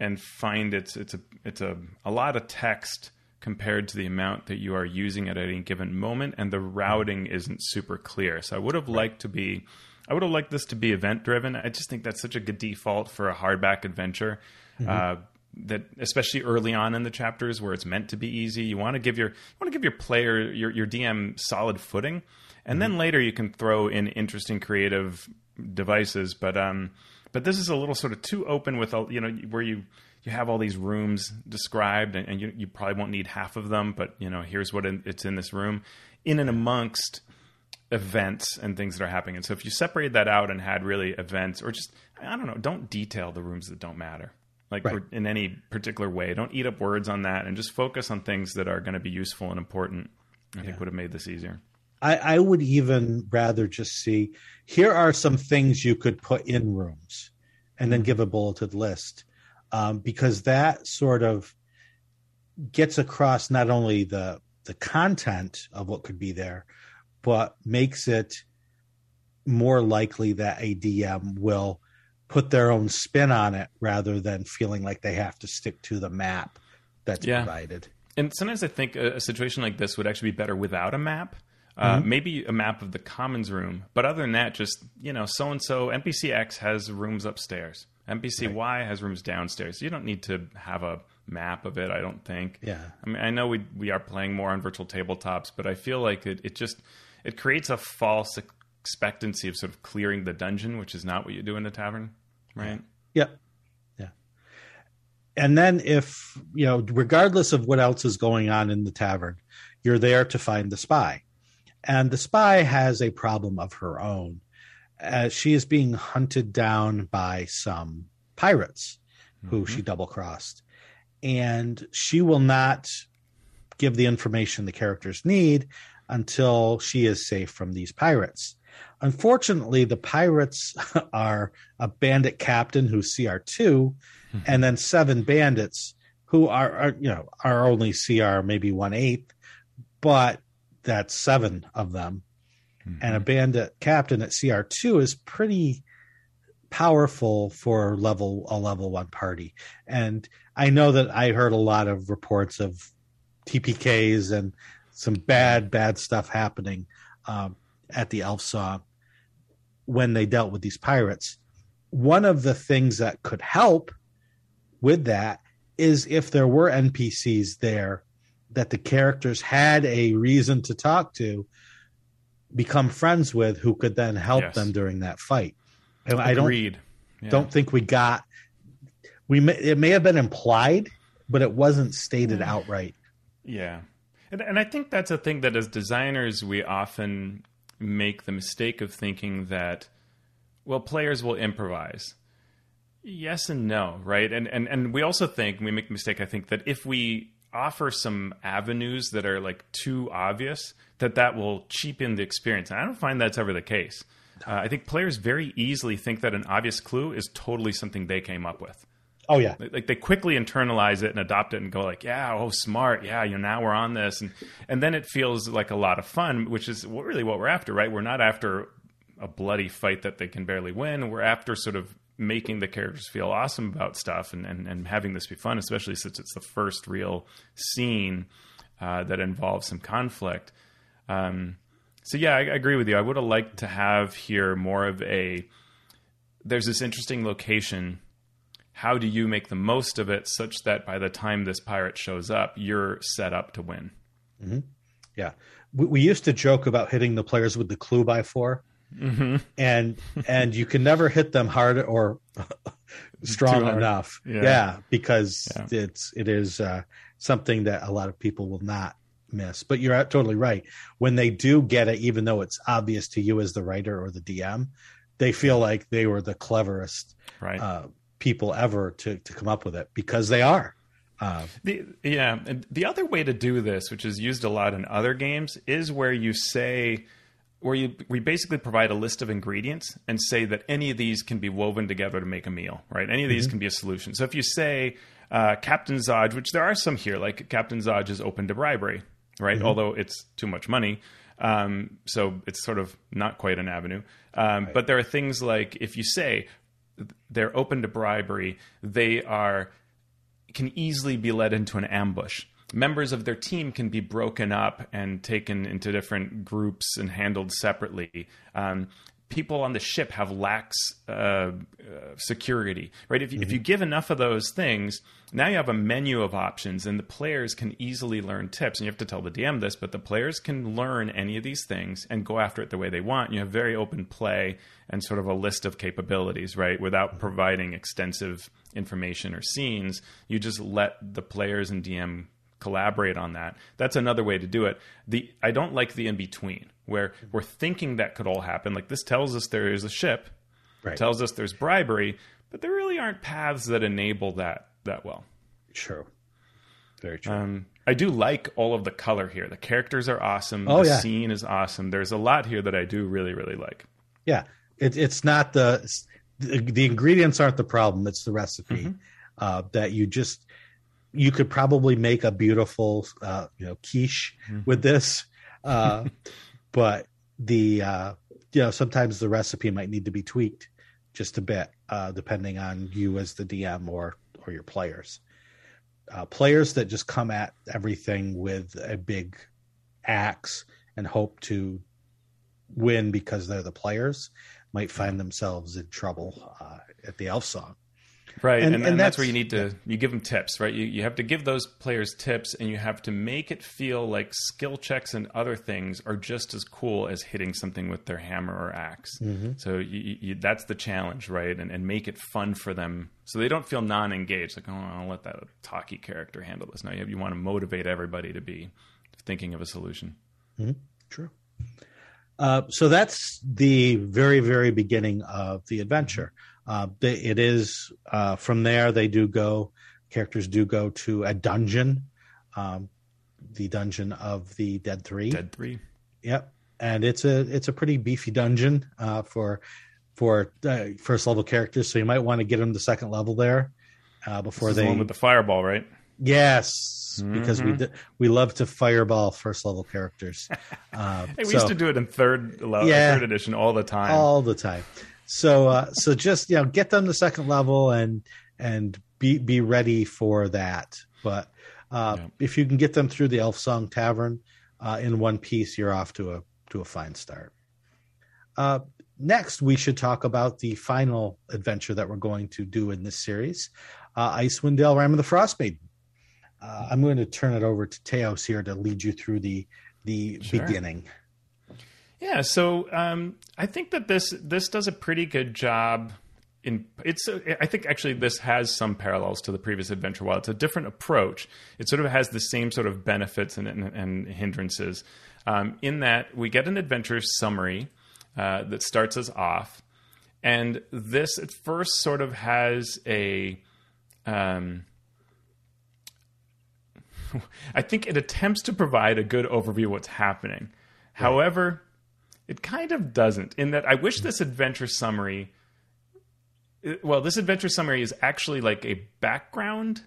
and find it's it's a it's a a lot of text compared to the amount that you are using at any given moment, and the routing isn't super clear. So I would have liked to be, I would have liked this to be event driven. I just think that's such a good default for a hardback adventure. Mm-hmm. Uh, that especially early on in the chapters where it's meant to be easy, you want to give your you want to give your player your your DM solid footing, and mm-hmm. then later you can throw in interesting creative devices. But um, but this is a little sort of too open with you know where you you have all these rooms described, and, and you, you, probably won't need half of them, but you know, here's what in, it's in this room, in and amongst events and things that are happening. And so, if you separated that out and had really events, or just I don't know, don't detail the rooms that don't matter, like right. in any particular way. Don't eat up words on that, and just focus on things that are going to be useful and important. I yeah. think would have made this easier. I, I would even rather just see here are some things you could put in rooms and then give a bulleted list um, because that sort of gets across not only the the content of what could be there, but makes it more likely that a DM will put their own spin on it rather than feeling like they have to stick to the map that's yeah. provided. And sometimes I think a, a, situation like this would actually be better without a map. Uh, mm-hmm. Maybe a map of the commons room, but other than that, just you know, so and so NPC X has rooms upstairs. NPC right. Y has rooms downstairs. You don't need to have a map of it. I don't think. Yeah. I mean, I know we we are playing more on virtual tabletops, but I feel like it, it just it creates a false expectancy of sort of clearing the dungeon, which is not what you do in a tavern, right? Yeah. Yeah. And then if you know, regardless of what else is going on in the tavern, you're there to find the spy, and the spy has a problem of her own as she is being hunted down by some pirates who mm-hmm. she double crossed. And she will not give the information the characters need until she is safe from these pirates. Unfortunately, the pirates are a bandit captain who's CR2, mm-hmm. and then seven bandits who are, are, you know are only CR maybe one eighth, but that's seven of them mm-hmm. and a bandit captain at CR2 is pretty powerful for level a level one party. And I know that I heard a lot of reports of TPKs and some bad bad stuff happening um, at the Elf Saw when they dealt with these pirates. One of the things that could help with that is if there were NPCs there that the characters had a reason to talk to, become friends with, who could then help yes. them during that fight. And I don't yeah. don't think we got we may, it may have been implied, but it wasn't stated mm. outright. Yeah, and and I think that's a thing that as designers we often make the mistake of thinking that well players will improvise yes and no right and and and we also think we make the mistake i think that if we offer some avenues that are like too obvious that that will cheapen the experience and i don't find that's ever the case uh, i think players very easily think that an obvious clue is totally something they came up with Oh yeah, like they quickly internalize it and adopt it and go like, yeah, oh smart, yeah, you know now we're on this, and and then it feels like a lot of fun, which is really what we're after, right? We're not after a bloody fight that they can barely win. We're after sort of making the characters feel awesome about stuff and, and, and having this be fun, especially since it's the first real scene uh, that involves some conflict. Um, so yeah, I, I, agree with you. I would have liked to have here more of a. There's this interesting location how do you make the most of it such that by the time this pirate shows up, you're set up to win? Mm-hmm. Yeah. We, we, used to joke about hitting the players with the clue by 4 mm-hmm. and and you can never hit them hard or strong hard. enough. Yeah. yeah because yeah. it's it is uh, something that a lot of people will not miss. But you're totally right. When they do get it, even though it's obvious to you as the writer or the DM, they feel like they were the cleverest right. Uh, people ever to to come up with it because they are. Uh, the, yeah, and the other way to do this, which is used a lot in other games, is where you say, where you we basically provide a list of ingredients and say that any of these can be woven together to make a meal, right? Any of these mm-hmm. can be a solution. So if you say uh, Captain Zodge, which there are some here, like Captain Zodge is open to bribery, right? Mm-hmm. Although it's too much money. Um, so it's sort of not quite an avenue. Um, right. But there are things like if you say they're open to bribery. They are can easily be led into an ambush. Members of their team can be broken up and taken into different groups and handled separately. Um, people on the ship have lax uh, uh, security, right? If you, mm-hmm. if you give enough of those things, now you have a menu of options, and the players can easily learn tips. And you have to tell the DM this, but the players can learn any of these things and go after it the way they want. You have very open play and sort of a list of capabilities, right? Without mm-hmm. providing extensive information or scenes, you just let the players and DM collaborate on that. That's another way to do it. The I don't like the in between where we're thinking that could all happen. Like this tells us there is a ship, right. tells us there's bribery, but there really aren't paths that enable that that well. True. Very true. Um, I do like all of the color here. The characters are awesome. Oh, the yeah. scene is awesome. There's a lot here that I do really, really like. Yeah, it, it's not the, the, the ingredients aren't the problem. It's the recipe mm-hmm. uh, that you just you could probably make a beautiful uh, you know quiche mm-hmm. with this. Uh, but the uh, you know sometimes the recipe might need to be tweaked just a bit uh, depending on you as the DM or or your players. Uh, players that just come at everything with a big axe and hope to win because they're the players might find themselves in trouble uh, at the elf song right and, and, and, and that's, that's, where you need to you give them tips right? You, you have to give those players tips and you have to make it feel like skill checks and other things are just as cool as hitting something with their hammer or axe. Mm-hmm. so you, you, that's the challenge right? And, and make it fun for them so they don't feel non-engaged like oh i'll let that talky character handle this. No you, you want to motivate everybody to be thinking of a solution. Mm-hmm. true. Uh, so that's the very very beginning of the adventure uh, it is uh, from there they do go characters do go to a dungeon, um, the dungeon of the Dead Three. Dead Three. Yep, and it's a it's a pretty beefy dungeon uh, for for uh, first level characters. So you might want to get them to second level there uh, before they the one with the fireball, right? Yes, mm-hmm. because we mm-hmm. we love to fireball first level characters. Uh, hey, we so, used to do it in third level, yeah, third edition all the time. All the time. So uh, so just you know get them to second level and and be be ready for that. But uh, yeah. if you can get them through the Elfsong Tavern uh, in one piece, you're off to a to a fine start. Uh, next, we should talk about the final adventure that we're going to do in this series, uh, Icewind Dale Rime of the Frost Maiden. Uh, I'm going to turn it over to Teos here to lead you through the the sure. beginning. Yeah, so um, I think that this this does a pretty good job. In it's I think actually this has some parallels to the previous adventure. While it's a different approach, it sort of has the same sort of benefits and, and, and hindrances. Um, in that we get an adventure summary uh, that starts us off, and this at first sort of has a um, I think it attempts to provide a good overview of what's happening. Right. However, it kind of doesn't, in that I wish this adventure summary. Well, this adventure summary is actually like a background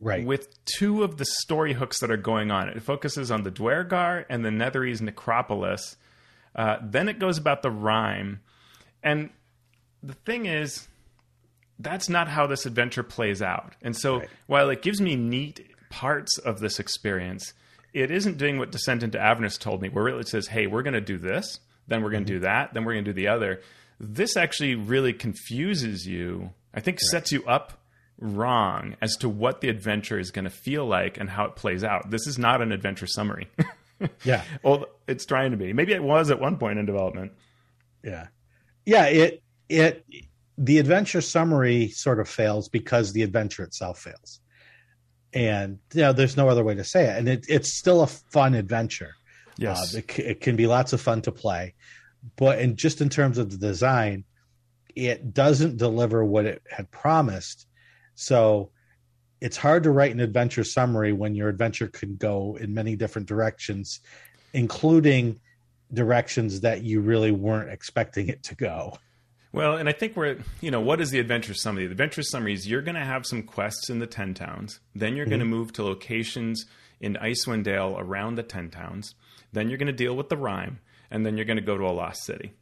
right. with two of the story hooks that are going on. It focuses on the Duergar and the Netherese necropolis. Uh, then it goes about the Rime. And the thing is, that's not how this adventure plays out. And so right. while it gives me neat parts of this experience, it isn't doing what Descent into Avernus told me, where it says, hey, we're going to do this, then we're going to mm-hmm. do that, then we're going to do the other. This actually really confuses you. I think right. sets you up wrong as to what the adventure is going to feel like and how it plays out. This is not an adventure summary. yeah. Well, it's trying to be. Maybe it was at one point in development. Yeah. Yeah, it it the adventure summary sort of fails because the adventure itself fails and you know there's no other way to say it and it, it's still a fun adventure yes uh, it, it, can be lots of fun to play but and just in terms of the design it doesn't deliver what it had promised so it's hard to write an adventure summary when your adventure can go in many different directions including directions that you really weren't expecting it to go well, and I think we're, you know, what is the adventure summary? The adventure summary is you're going to have some quests in the 10 towns. Then you're mm-hmm. going to move to locations in Icewind Dale around the 10 towns. Then you're going to deal with the Rime, And then you're going to go to a lost city.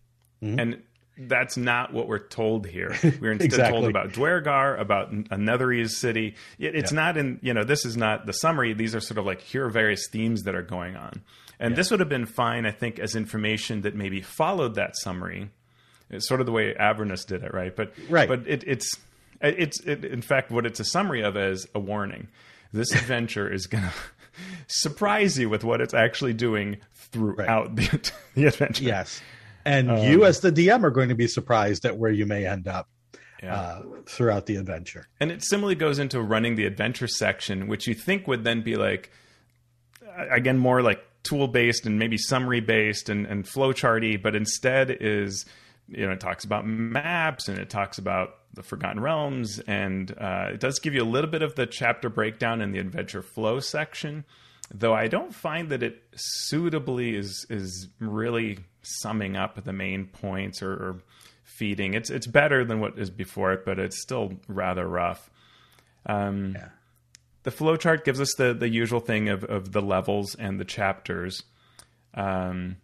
Mm-hmm. And that's not what we're told here. We're instead exactly. told about Duergar, about a Netherese city. It's yeah. not in, you know, this is not the summary. These are sort of like, here are various themes that are going on. And yeah. this would have been fine, I think, as information that maybe followed that summary it's sort of the way Avernus did it, right? But right. but it, it's it's it, in fact what it's a summary of as a warning. This adventure is going to surprise you with what it's actually doing throughout right. the, the adventure. Yes, and um, you as the DM are going to be surprised at where you may end up. Yeah. Uh, throughout the adventure. And it similarly goes into running the adventure section, which you think would then be like, again, more like tool based and maybe summary based and, and flowcharty, but instead is you know, it talks about maps and it talks about the Forgotten Realms, and uh, it does give you a little bit of the chapter breakdown in the adventure flow section. Though I don't find that it suitably is is really summing up the main points or, or feeding. It's it's better than what is before it, but it's still rather rough. Um, yeah. The flowchart gives us the the usual thing of of the levels and the chapters. Um,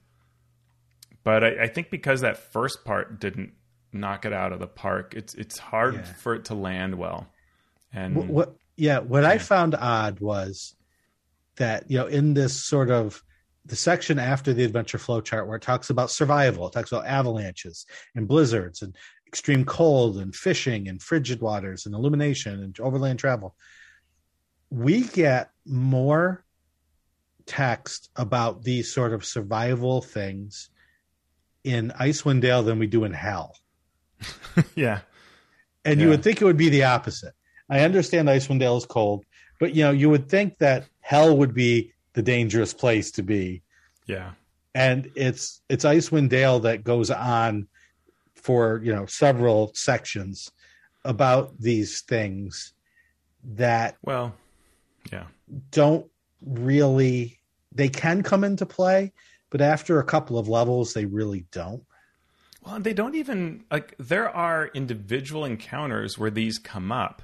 but I, I, think because that first part didn't knock it out of the park, it's it's hard yeah. for it to land well. And what, what yeah, what yeah. I found odd was that you know in this sort of the section after the adventure flow chart where it talks about survival, it talks about avalanches and blizzards and extreme cold and fishing and frigid waters and illumination and overland travel. We get more text about these sort of survival things in Icewind Dale than we do in Hell. yeah. And yeah. you would think it would be the opposite. I understand Icewind Dale is cold, but you know, you would think that Hell would be the dangerous place to be. Yeah. And it's it's Icewind Dale that goes on for, you know, several sections about these things that well, yeah. don't really they can come into play, but after a couple of levels, they really don't. Well, they don't even like. There are individual encounters where these come up,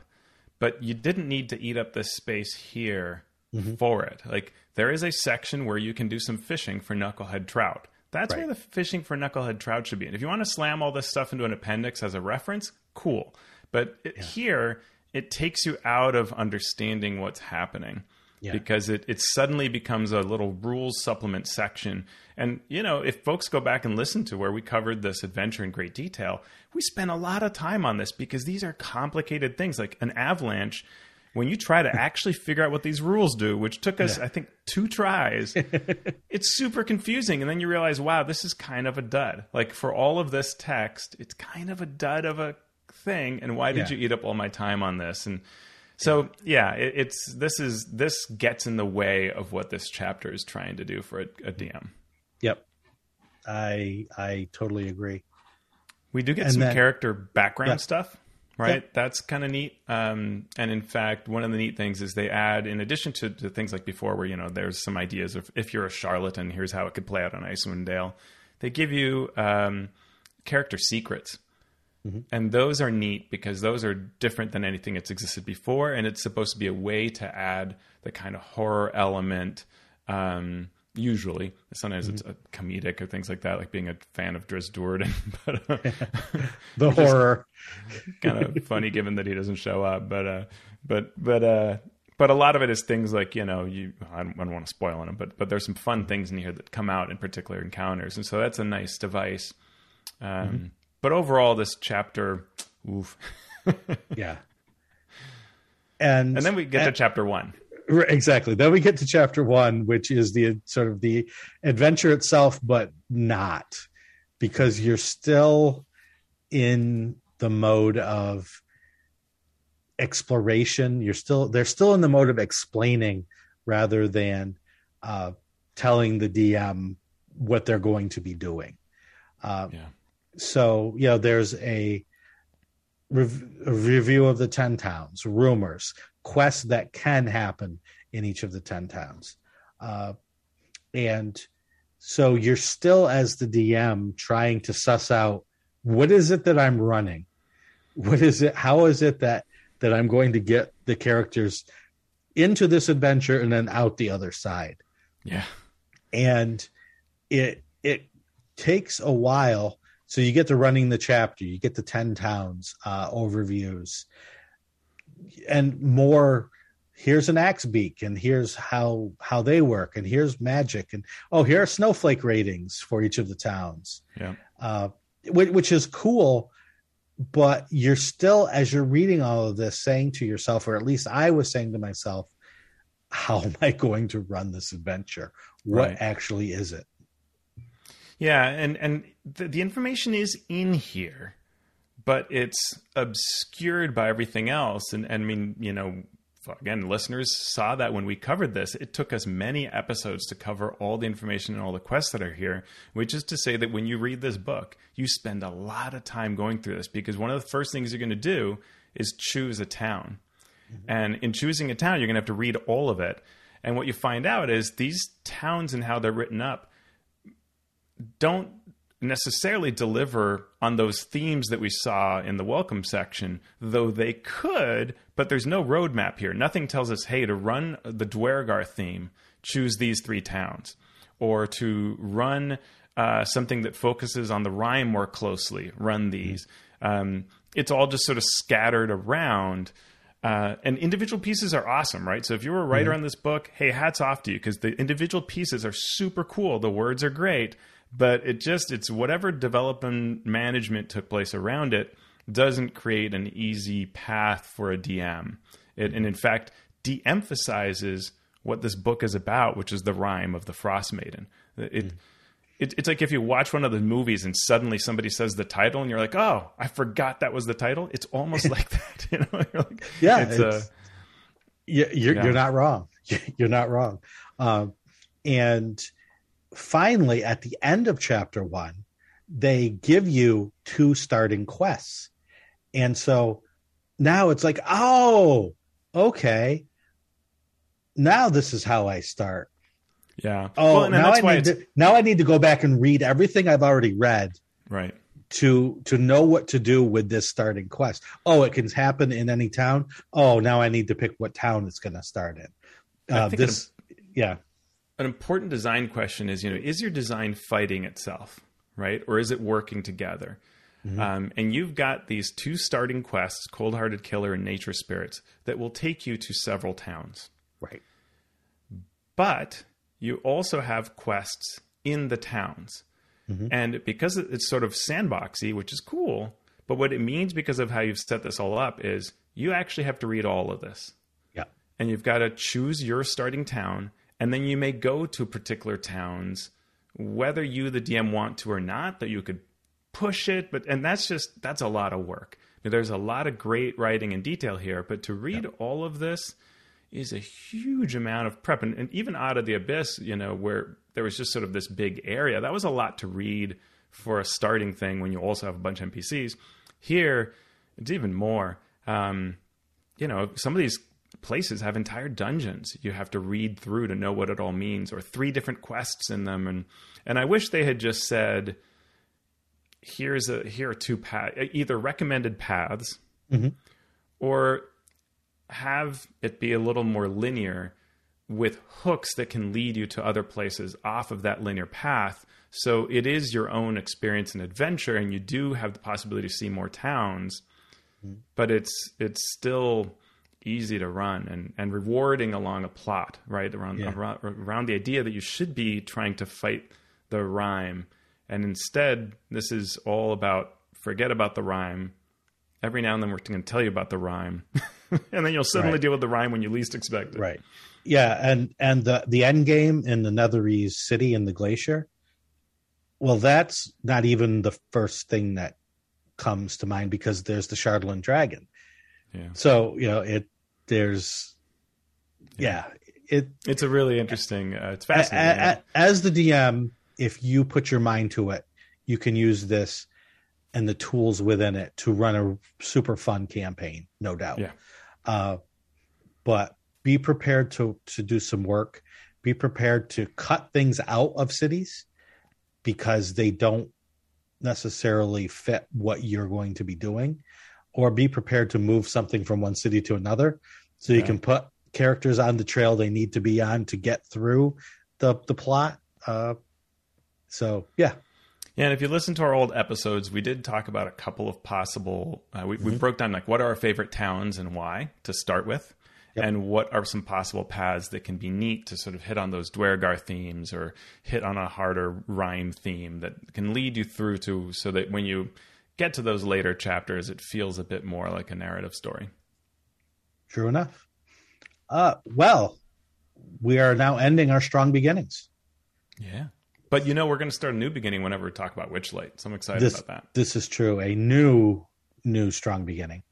but you didn't need to eat up this space here mm-hmm. for it. Like there is a section where you can do some fishing for knucklehead trout. That's Right. where the fishing for knucklehead trout should be. And if you want to slam all this stuff into an appendix as a reference, cool. But it, here, it takes you out of understanding what's happening Yeah. because it, it suddenly becomes a little rules supplement section. And, you know, if folks go back and listen to where we covered this adventure in great detail, we spent a lot of time on this because these are complicated things like an avalanche. When you try to actually figure out what these rules do, which took us, I think, two tries, it's super confusing. And then you realize, wow, this is kind of a dud. Like for all of this text, it's kind of a dud of a thing. And why did Yeah. you eat up all my time on this? And so, yeah, it, it's this is this gets in the way of what this chapter is trying to do for a, a DM. Yep. I I totally agree. We do get And some then- character background Yeah. stuff, right? Yeah. That's kind of neat. Um, and in fact, one of the neat things is they add, in addition to, to things like before, where you know there's some ideas of if you're a charlatan, here's how it could play out on Icewind Dale. They give you um, character secrets. And those are neat because those are different than anything that's existed before, and it's supposed to be a way to add the kind of horror element. Um, usually, sometimes it's a comedic or things like that, like being a fan of Drizzt Do'Urden, but uh, The horror. kind of funny given that he doesn't show up. But uh, but but uh, but a lot of it is things like you know you I don't, I don't want to spoil them, but but there's some fun things in here that come out in particular encounters, and so that's a nice device. Um, But overall, this chapter, oof. Yeah. And and then we get to chapter one. Exactly. Then we get to chapter one, which is the sort of the adventure itself, but not because you're still in the mode of exploration. You're still they're still in the mode of explaining rather than uh, telling the DM what they're going to be doing. Uh, Yeah. So you know there's a, rev- a review of the 10 towns rumors quests that can happen in each of the 10 towns. Uh, and so you're still as the dm trying to suss out what is it that i'm running? What is it how is it that that i'm going to get the characters into this adventure and then out the other side? Yeah. and it it takes a while so you get to running the chapter you get the 10 towns uh, overviews and more here's an axe beak and here's how how they work and here's magic and oh here are snowflake ratings for each of the towns Yeah. uh, which, which is cool but you're still as you're reading all of this saying to yourself or at least i was saying to myself how am i going to run this adventure what Right. actually is it Yeah, and and the, the information is in here, but it's obscured by everything else. And, and I mean, you know, again, listeners saw that when we covered this. It took us many episodes to cover all the information and all the quests that are here. Which is to say that when you read this book, you spend a lot of time going through this because one of the first things you're going to do is choose a town. Mm-hmm. And in choosing a town, you're going to have to read all of it. And what you find out is these towns and how they're written up don't necessarily deliver on those themes that we saw in the welcome section, though they could, but there's no roadmap here. Nothing tells us, hey, to run the Duergar theme, choose these three towns, or to run uh, something that focuses on the Rime more closely, run these. Um, it's all just sort of scattered around. Uh, and individual pieces are awesome, right? So if you were a writer on this book, hey, hats off to you because the individual pieces are super cool. The words are great, but it just it's whatever development management took place around it doesn't create an easy path for a DM. It, and in fact, de-emphasizes what this book is about, which is the Rime of the Frost Maiden. It, it, it's like if you watch one of the movies and suddenly somebody says the title and you're like, oh, I forgot that was the title. It's almost like that, you know. Like, Yeah, it's, uh, it's- you, you're, Yeah. you're not wrong. You're not wrong. Um, and finally, at the end of chapter one, they give you two starting quests. And so now it's like, oh, okay. Now this is how I start. yeah. Oh, well, now I need it's to, now I need to go back and read everything I've already read right. to to know what to do with this starting quest. Oh, it can happen in any town. Oh, now I need to pick what town it's going to start in. Uh, think it- this, yeah, an important design question is, you know, is your design fighting itself, right, or is it working together? Mm-hmm. Um, and you've got these two starting quests, Cold Hearted Killer and Nature Spirits, that will take you to several towns. Right. But you also have quests in the towns. Mm-hmm. And because it's sort of sandboxy, which is cool, but what it means because of how you've set this all up is you actually have to read all of this. Yeah. And you've got to choose your starting town, and then you may go to particular towns, whether you, the DM, want to or not, that you could push it, but and that's just that's a lot of work. There's a lot of great writing and detail here, but to read yeah. all of this is a huge amount of prep. And, and, even out of the abyss, you know, where there was just sort of this big area, that was a lot to read for a starting thing when you also have a bunch of NPCs. Here, it's even more. Um, you know, some of these places have entire dungeons you have to read through to know what it all means, or three different quests in them. And and I wish they had just said, here's a here are two paths, either recommended paths, mm-hmm. or have it be a little more linear with hooks that can lead you to other places off of that linear path. So it is your own experience and adventure, and you do have the possibility to see more towns, mm-hmm. but it's it's still easy to run and, and rewarding along a plot, right? Around, yeah. around around the idea that you should be trying to fight the Rime and instead, this is all about forget about the Rime. Every now and then, we're going to tell you about the Rime, and then you'll suddenly right. deal with the Rime when you least expect it. Right. Yeah, and and the the end game in the Netherese city in the glacier. Well, that's not even the first thing that comes to mind because there's the Chardalyn dragon. Yeah. So you know it. There's, yeah, yeah it. It's a really interesting. Uh, it's fascinating. A, a, as the DM, if you put your mind to it, you can use this and the tools within it to run a super fun campaign, no doubt. Yeah. Uh, but be prepared to to do some work. Be prepared to cut things out of cities because they don't necessarily fit what you're going to be doing, or be prepared to move something from one city to another so you can put characters on the trail they need to be on to get through the the plot. Uh, so yeah. Yeah, and if you listen to our old episodes, we did talk about a couple of possible. Uh, we, mm-hmm. we broke down like what are our favorite towns and why to start with, yep. and what are some possible paths that can be neat to sort of hit on those Duergar themes or hit on a harder Rime theme that can lead you through to so that when you get to those later chapters, it feels a bit more like a narrative story. True enough. Uh, well, we are now ending our strong beginnings. Yeah. But you know, we're going to start a new beginning whenever we talk about Witchlight. So I'm excited this, about that. This is true. A new, new strong beginning.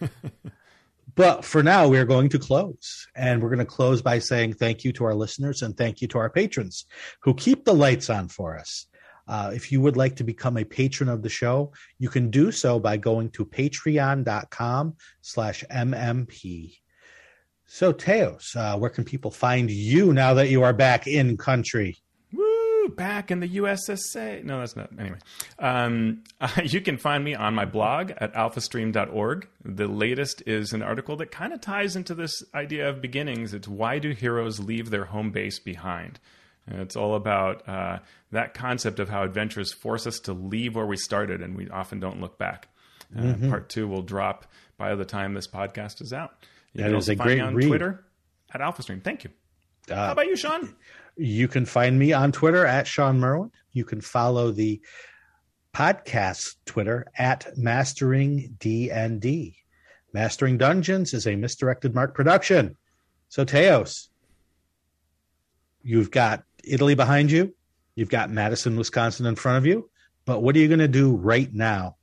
but for now, we're going to close. And we're going to close by saying thank you to our listeners and thank you to our patrons who keep the lights on for us. Uh, if you would like to become a patron of the show, you can do so by going to patreon.com slash mmp. So, Teos, uh, where can people find you now that you are back in country? Woo, back in the USSA. No, that's not. Anyway, um, uh, you can find me on my blog at alphastream.org. The latest is an article that kind of ties into this idea of beginnings. It's why do heroes leave their home base behind? And it's all about uh, that concept of how adventures force us to leave where we started, and we often don't look back. Uh, mm-hmm. Part two will drop by the time this podcast is out. You that is a great on read. Twitter at AlphaStream. Thank you. Uh, How about you, Shawn? You can find me on Twitter at Shawn Merwin. You can follow the podcast Twitter at Mastering DND. Mastering Dungeons is a misdirected mark production. So Teos, you've got Italy behind you. You've got Madison, Wisconsin in front of you. But what are you going to do right now?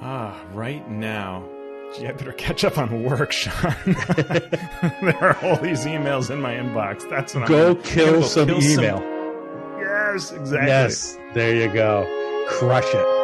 Ah, right now. Gee, I better catch up on work, Shawn. there are all these emails in my inbox. That's what go I'm kill go some kill email. Some... Yes, exactly. Yes, there you go. Crush it.